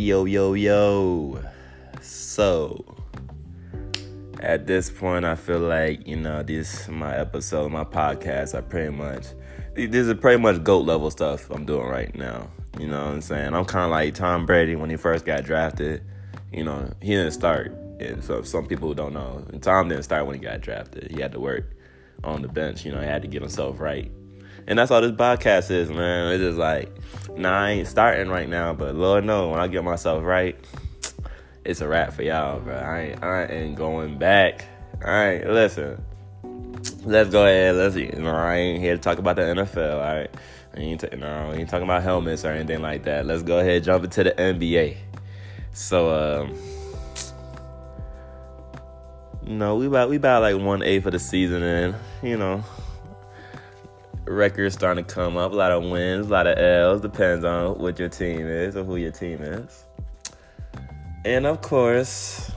Yo, yo, yo. So, at this point, I feel like, you know, this, my episode, my podcast I pretty much, this is pretty much GOAT level stuff I'm doing right now. You know what I'm saying? I'm kind of like Tom Brady when he first got drafted. You know, he didn't start. And so, some people don't know, Tom didn't start when he got drafted. He had to work on the bench. You know, he had to get himself right. And that's all this podcast is, man. It's just like, nah, I ain't starting right now, but Lord know when I get myself right, it's a wrap for y'all, bro. I ain't, I ain't going back. All right, listen. Let's go ahead. Let's, you know, I ain't here to talk about the NFL. All right, I ain't, t- no, I ain't talking about helmets or anything like that. Let's go ahead jump into the NBA. So, um, know, we about we about like one eighth of the season, and you know, records starting to come up. A lot of wins, a lot of L's. Depends on what your team is or who your team is. And of course,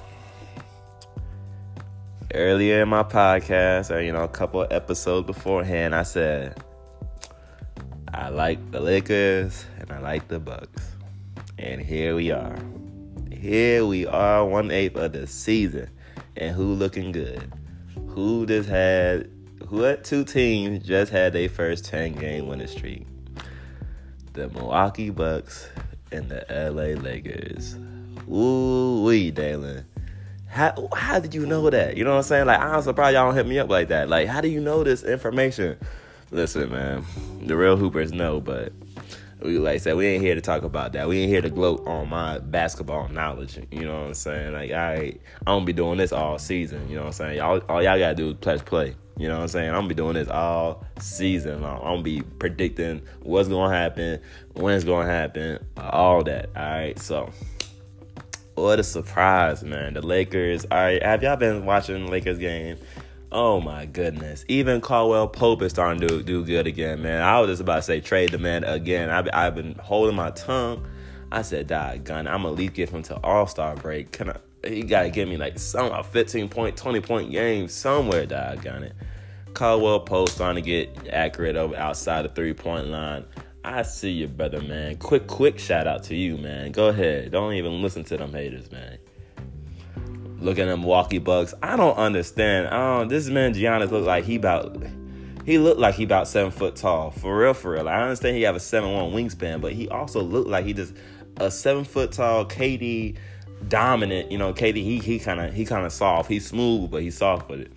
earlier in my podcast, or you know, a couple episodes beforehand, I said I like the Lakers and I like the Bucks. And here we are. Here we are, one eighth of the season. And who looking good? Who just had what two teams just had their first 10 game winning streak? The Milwaukee Bucks and the LA Lakers. Ooh wee, Dalen. How how did you know that? You know what I'm saying? Like I'm surprised y'all don't hit me up like that. Like how do you know this information? Listen, man, the real hoopers know, but we like I said, we ain't here to talk about that. We ain't here to gloat on my basketball knowledge. You know what I'm saying? Like I, I don't be doing this all season. You know what I'm saying? Y'all, all y'all gotta do is play, play. You know what I'm saying? I'm gonna be doing this all season long. I'm gonna be predicting what's gonna happen, when it's gonna happen, all that. All right, so. What a surprise, man. The Lakers. All right, have y'all been watching the Lakers game? Oh my goodness. Even Caldwell Pope is starting to do good again, man. I was just about to say trade the man again. I've, I've been holding my tongue. I said, die gun. I'm at least get him to All Star break. Can I? He gotta give me like some a 15 point, 20 point game somewhere, gun it. Caldwell Pope starting to get accurate over outside the three point line. I see you, brother, man. Quick, quick shout out to you, man. Go ahead. Don't even listen to them haters, man. Look at them Milwaukee Bucks. I don't understand. Don't, this man Giannis looked like he about he looked like he about seven foot tall. For real, for real. I understand he have a seven one wingspan, but he also looked like he just a seven foot tall KD dominant. You know, KD he he kind of he kind of soft. He's smooth, but he's soft with it.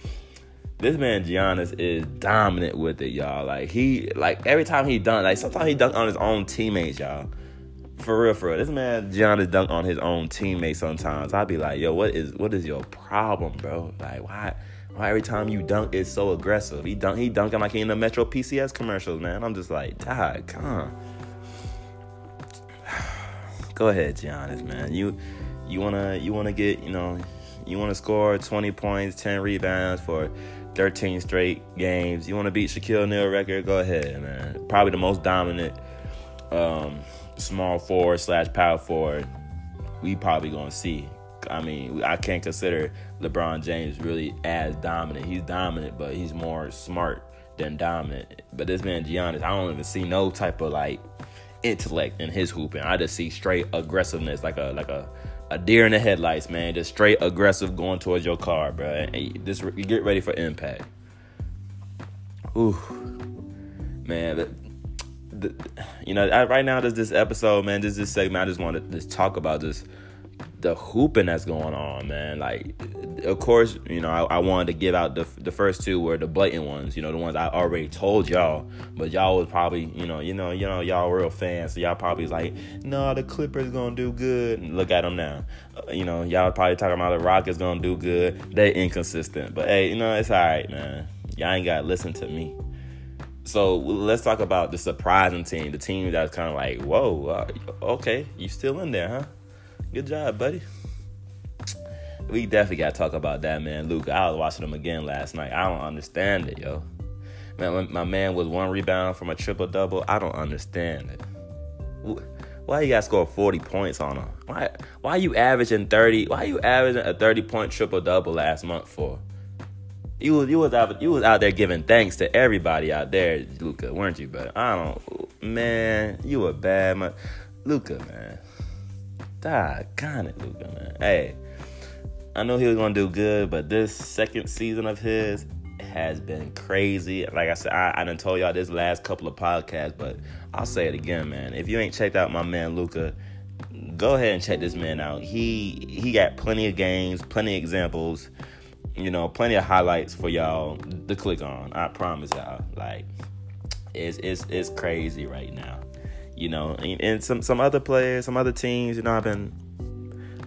This man Giannis is dominant with it, y'all. Like he like every time he dunk, like sometimes he dunk on his own teammates, y'all. For real, for real. This man Giannis dunk on his own teammates sometimes. I'd be like, yo, what is what is your problem, bro? Like why why every time you dunk it's so aggressive? He dunk he dunking like he in the Metro PCS commercials, man. I'm just like, Dad, come. Go ahead, Giannis, man. You you wanna you wanna get, you know, you wanna score 20 points, 10 rebounds for 13 straight games. You want to beat Shaquille O'Neal record? Go ahead, man. Probably the most dominant um, small forward slash power forward we probably gonna see. I mean, I can't consider LeBron James really as dominant. He's dominant, but he's more smart than dominant. But this man Giannis, I don't even see no type of like intellect in his hooping. I just see straight aggressiveness, like a like a a deer in the headlights, man. Just straight aggressive going towards your car, bro. And just get ready for impact. Ooh, man. The, you know, I, right now, there's this episode, man. This this segment. I just want to just talk about just the hooping that's going on, man. Like, of course, you know, I, I, wanted to give out the the first two were the blatant ones, you know, the ones I already told y'all. But y'all was probably, you know, you know, you know, y'all real fans, so y'all probably was like, no, the Clippers gonna do good. And look at them now. Uh, you know, y'all probably talking about the Rockets gonna do good. They inconsistent, but hey, you know, it's all right, man. Y'all ain't gotta listen to me. So let's talk about the surprising team, the team that's kind of like, whoa, uh, okay, you still in there, huh? Good job, buddy. We definitely got to talk about that, man. Luke, I was watching him again last night. I don't understand it, yo. Man, my man was one rebound from a triple double. I don't understand it. Why you got to score 40 points on him? Why why are you averaging 30? Why are you averaging a 30 point triple double last month for? You was you was out you was out there giving thanks to everybody out there, Luka, weren't you? But I don't, man, you a bad man, Luka, man. Doggone it, Luka, man. Hey, I know he was gonna do good, but this second season of his has been crazy. Like I said, I, I done told y'all this last couple of podcasts, but I'll say it again, man. If you ain't checked out my man Luca, go ahead and check this man out. He he got plenty of games, plenty of examples, you know, plenty of highlights for y'all to click on. I promise y'all. Like it's it's it's crazy right now. You know, and, and some some other players, some other teams, you know, I've been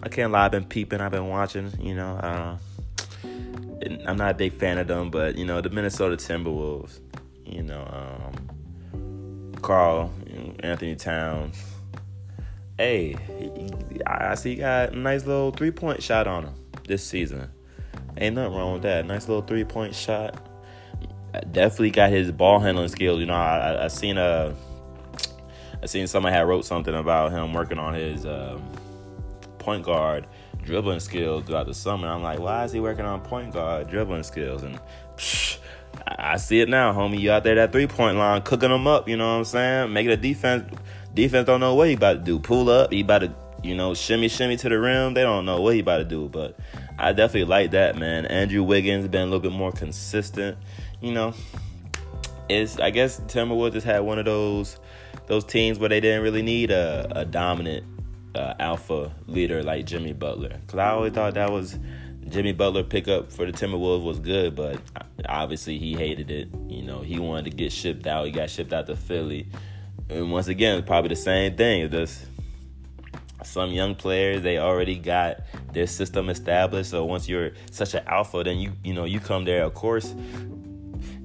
I can't lie, I've been peeping, I've been watching, you know, uh, I'm not a big fan of them, but you know, the Minnesota Timberwolves, you know, um, Karl, Anthony Towns, hey, I see you got a nice little three point shot on him this season. Ain't nothing wrong with that. Nice little three point shot. Definitely got his ball handling skills. You know, I, I seen a, I seen somebody had wrote something about him working on his um, point guard dribbling skills throughout the summer. I'm like, why is he working on point guard dribbling skills? And psh, I see it now, homie. You out there that three point line, cooking them up. You know what I'm saying? Making a defense Defense don't know what he about to do. Pull up, he about to, you know, shimmy shimmy to the rim. They don't know what he about to do. But I definitely like that, man. Andrew Wiggins been a little bit more consistent. You know, it's I guess Timberwolves just had one of those those teams where they didn't really need a, a dominant uh, alpha leader like Jimmy Butler. Cause I always thought that was Jimmy Butler pickup for the Timberwolves was good, but obviously he hated it. You know, he wanted to get shipped out. He got shipped out to Philly. And once again, probably the same thing. Just some young players they already got their system established. So once you're such an alpha, then you you know you come there. Of course,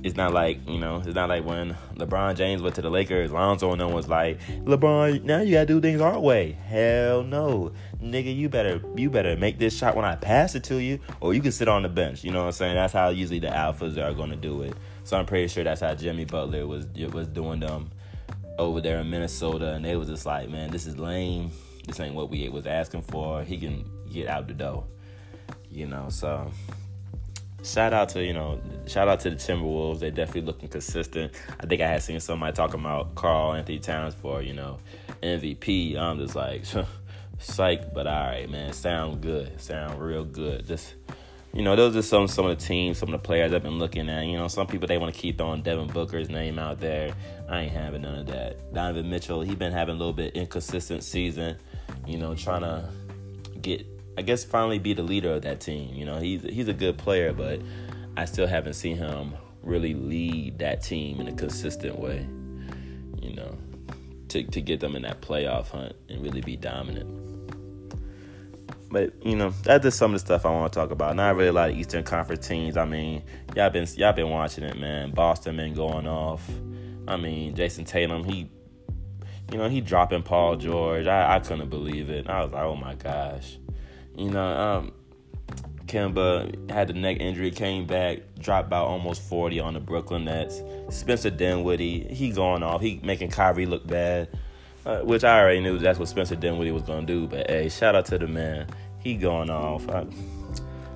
it's not like you know it's not like when LeBron James went to the Lakers. Lonzo and them was like, LeBron, now you gotta do things our way. Hell no, nigga, you better you better make this shot when I pass it to you, or you can sit on the bench. You know what I'm saying? That's how usually the alphas are gonna do it. So I'm pretty sure that's how Jimmy Butler was was doing them over there in Minnesota, and they was just like, man, this is lame. This ain't what we was asking for. He can get out the door, you know. So shout out to you know, shout out to the Timberwolves. They definitely looking consistent. I think I had seen somebody talking about Karl Anthony Towns for you know MVP. I'm just like, psych, but all right, man, sound good, sound real good. Just you know, those are some some of the teams, some of the players I've been looking at. You know, some people they want to keep throwing Devin Booker's name out there. I ain't having none of that. Donovan Mitchell, he been having a little bit inconsistent season. You know, trying to get, I guess, finally be the leader of that team. You know, he's he's a good player, but I still haven't seen him really lead that team in a consistent way. You know, to to get them in that playoff hunt and really be dominant. But you know, that's just some of the stuff I want to talk about. Not really a lot of Eastern Conference teams. I mean, y'all been y'all been watching it, man. Boston been going off. I mean, Jayson Tatum, he, you know, he dropping Paul George. I, I couldn't believe it. I was like, oh my gosh, you know, um, Kemba had the neck injury, came back, dropped about almost 40 on the Brooklyn Nets. Spencer Dinwiddie, he going off. He making Kyrie look bad. Uh, which I already knew that's what Spencer Dinwiddie was gonna do. But hey, shout out to the man. He going off. I,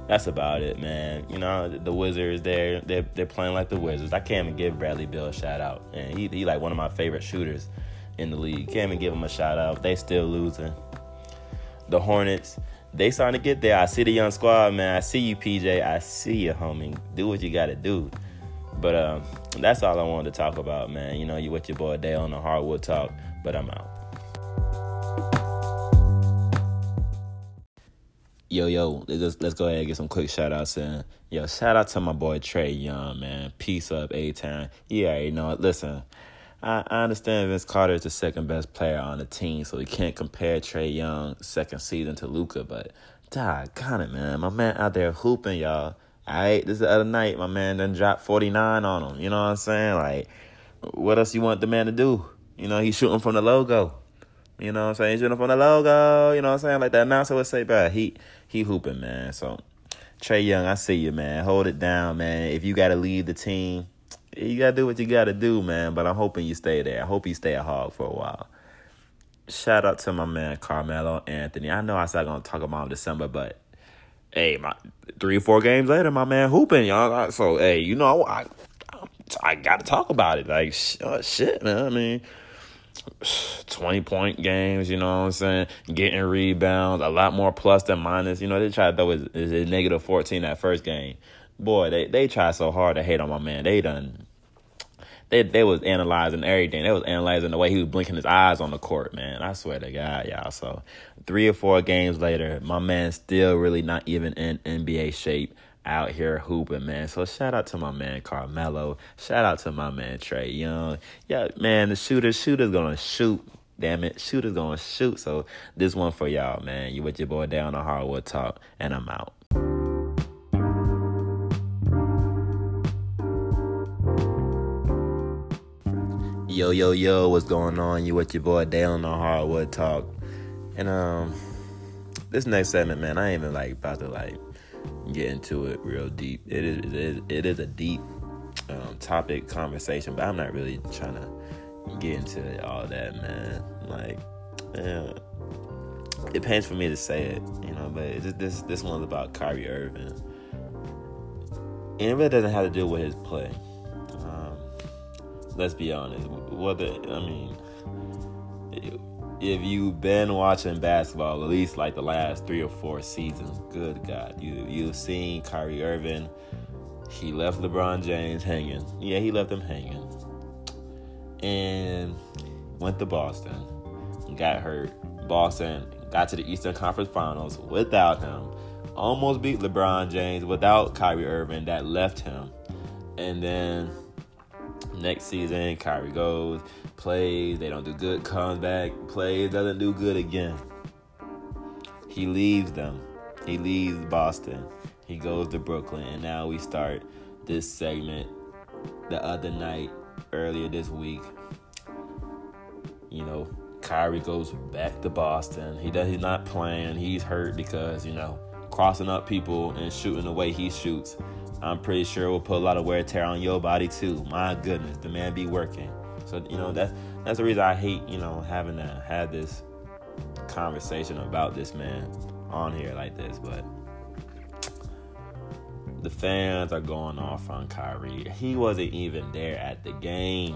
that's about it, man. You know the Wizards. They're they're they're playing like the Wizards. I can't even give Bradley Beal a shout out, and he he like one of my favorite shooters in the league. Can't even give him a shout out. They still losing. The Hornets. They starting to get there. I see the young squad, man. I see you, PJ. I see you, homie. Do what you got to do. But um, that's all I wanted to talk about, man. You know, you with your boy Dale on the Hardwood Talk but I'm out. Yo, yo, let's let's go ahead and get some quick shout outs in. Yo, shout out to my boy Trae Young, man. Peace up, A Town. Yeah, you know, listen, I, I understand Vince Carter is the second best player on the team, so we can't compare Trae Young second season to Luka. but doggone it, man. My man out there hooping, y'all. All right, this is the other night, my man done dropped 49 on him. You know what I'm saying? Like, what else you want the man to do? You know, he's shooting from the logo. You know what I'm saying? Shooting from the logo. You know what I'm saying? Like that announcer would say, bro, he he hooping, man. So Trae Young, I see you, man. Hold it down, man. If you gotta leave the team, you gotta do what you gotta do, man. But I'm hoping you stay there. I hope you stay a Hawk for a while. Shout out to my man Carmelo Anthony. I know I said I'm gonna talk about him December, but hey, my three or four games later, my man hooping, y'all. So hey, you know I I, I got to talk about it. Like uh, shit, man. I mean 20 point games, you know what I'm saying? Getting rebounds, a lot more plus than minus. You know, they tried to throw his, his negative 14 that first game. Boy, they, they tried so hard to hate on my man. They done they they was analyzing everything. They was analyzing the way he was blinking his eyes on the court, man. I swear to God, y'all. So three or four games later, my man still really not even in NBA shape out here hooping, man. So shout out to my man Carmelo. Shout out to my man Trae Young. Yeah, man, the shooter, shooter's gonna shoot. Damn it, shooter's gonna shoot. So this one for y'all, man. You with your boy down on Hardwood Talk, and I'm out. Yo, yo, yo, what's going on? You with your boy Dale on Hardwood Talk. And um this next segment, man, I ain't even like about to like get into it real deep. It is it is, it is a deep um, topic conversation, but I'm not really trying to get into all that, man. Like, yeah, it pains for me to say it, you know, but just, this this one's about Kyrie Irving, and it really doesn't have to do with his play let's be honest. Whether I mean, if you've been watching basketball at least like the last three or four seasons, good God, you you've seen Kyrie Irving. He left LeBron James hanging. Yeah, he left him hanging, and went to Boston. Got hurt. Boston got to the Eastern Conference Finals without him. Almost beat LeBron James without Kyrie Irving. That left him, and then next season, Kyrie goes, plays, they don't do good, comes back, plays, doesn't do good again. He leaves them. He leaves Boston. He goes to Brooklyn, and now we start this segment the other night, earlier this week. You know, Kyrie goes back to Boston. He does. He's not playing. He's hurt because you know crossing up people and shooting the way he shoots I'm pretty sure it will put a lot of wear and tear on your body too. My goodness, the man be working. So you know that's that's the reason I hate you know having to have this conversation about this man on here like this. But the fans are going off on Kyrie. He wasn't even there at the game.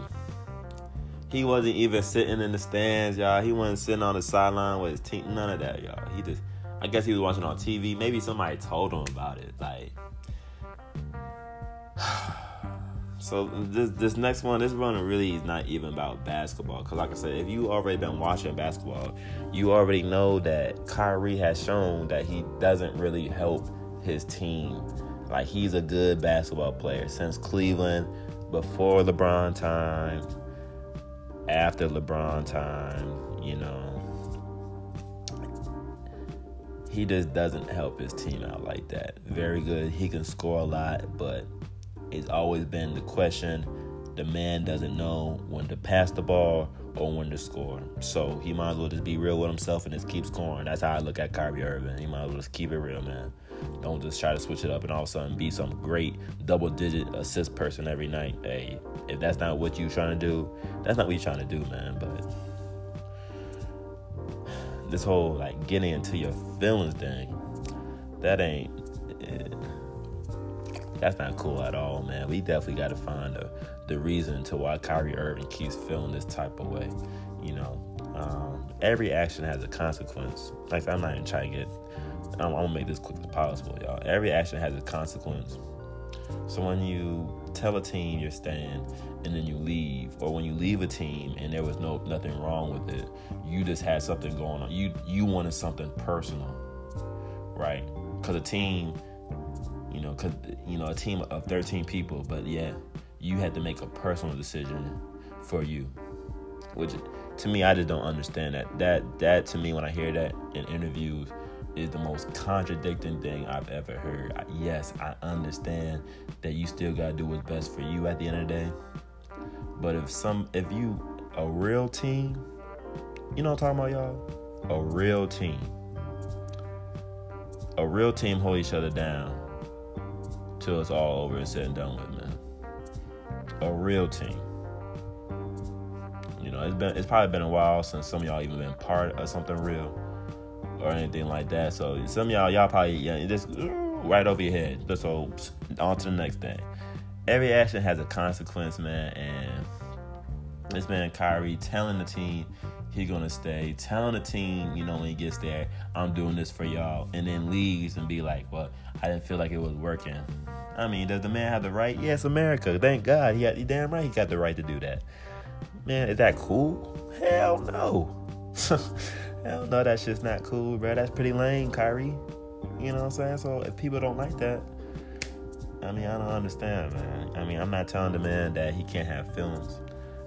He wasn't even sitting in the stands, y'all. He wasn't sitting on the sideline with his team. None of that, y'all. He just, I guess he was watching on TV. Maybe somebody told him about it. Like, so this this next one, this one really is not even about basketball. Cause like I said, if you already been watching basketball, you already know that Kyrie has shown that he doesn't really help his team. Like he's a good basketball player since Cleveland, before LeBron time, after LeBron time, you know. He just doesn't help his team out like that. Very good. He can score a lot, but it's always been the question the man doesn't know when to pass the ball or when to score. So he might as well just be real with himself and just keep scoring. That's how I look at Kyrie Irving. He might as well just keep it real, man. Don't just try to switch it up and all of a sudden be some great double digit assist person every night. Hey, if that's not what you're trying to do, that's not what you're trying to do, man. But this whole like getting into your feelings thing, that ain't. That's not cool at all, man. We definitely got to find a, the reason to why Kyrie Irving keeps feeling this type of way. You know, um, every action has a consequence. Like I'm not even trying to get. I'm, I'm gonna make this quick as possible, y'all. Every action has a consequence. So when you tell a team you're staying and then you leave, or when you leave a team and there was no nothing wrong with it, you just had something going on. You you wanted something personal, right? Because a team you know, cause you know a team of 13 people, but yeah, you had to make a personal decision for you, which to me I just don't understand that. That that to me when I hear that in interviews is the most contradicting thing I've ever heard. Yes, I understand that you still gotta do what's best for you at the end of the day, but if some if you a real team, you know what I'm talking about, y'all? A real team. A real team hold each other down till it's all over and said and done with, man. A real team. You know, it's been it's probably been a while since some of y'all even been part of something real or anything like that. So some of y'all y'all probably yeah, just right over your head. Just so on to the next thing. Every action has a consequence, man, and This man Kyrie telling the team he's gonna stay, telling the team, you know, when he gets there, I'm doing this for y'all, and then leaves and be like, well, I didn't feel like it was working. I mean, does the man have the right? Yes, America. Thank God. He, had, he damn right he got the right to do that. Man, is that cool? Hell no. Hell no, that shit's not cool, bro. That's pretty lame, Kyrie. You know what I'm saying? So if people don't like that, I mean, I don't understand, man. I mean, I'm not telling the man that he can't have feelings.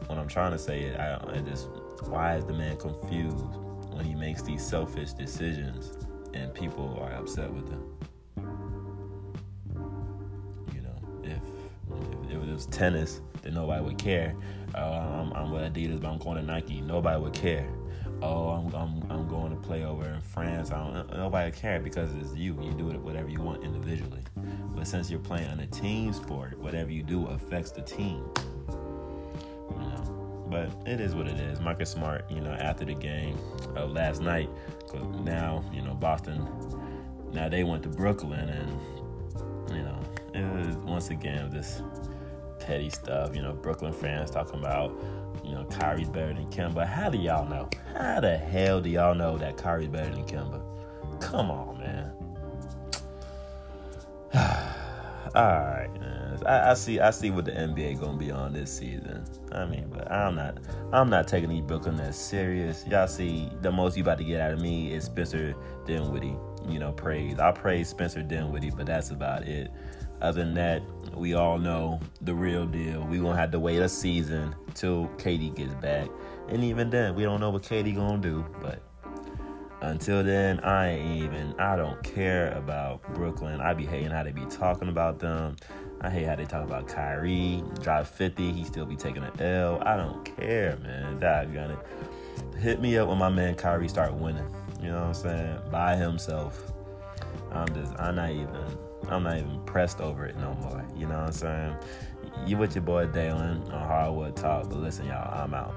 What I'm trying to say is, I, I just, why is the man confused when he makes these selfish decisions and people are upset with him? You know, if if, it was tennis, then nobody would care. Uh, I'm, I'm with Adidas, but I'm going to Nike. Nobody would care oh, I'm, I'm, I'm going to play over in France. I don't, nobody care because it's you. You do it whatever you want individually. But since you're playing on a team sport, whatever you do affects the team. But it is what it is. Marcus Smart, you know, after the game of last night, because now you know Boston, now they went to Brooklyn, and you know, it was once again this petty stuff. You know, Brooklyn fans talking about you know, Kyrie's better than Kemba. How do y'all know? How the hell do y'all know that Kyrie's better than Kemba? Come on, man. All right, I, I, see. I see what the NBA gonna be on this season. I mean, but I'm not. I'm not taking these Brooklyn that serious. Y'all see, the most you about to get out of me is Spencer Dinwiddie. You know, praise. I praise Spencer Dinwiddie, but that's about it. Other than that, we all know the real deal. We gonna have to wait a season till KD gets back, and even then, we don't know what KD gonna do. But until then, I ain't even. I don't care about Brooklyn. I be hating how they be talking about them. I hate how they talk about Kyrie. Drive 50, he still be taking an L. I don't care, man. Doggone it. Hit me up when my man Kyrie start winning. You know what I'm saying? By himself. I'm just. I'm not even. I'm not even pressed over it no more. You know what I'm saying? You with your boy Dalen on Hardwood Talk. But listen, y'all, I'm out.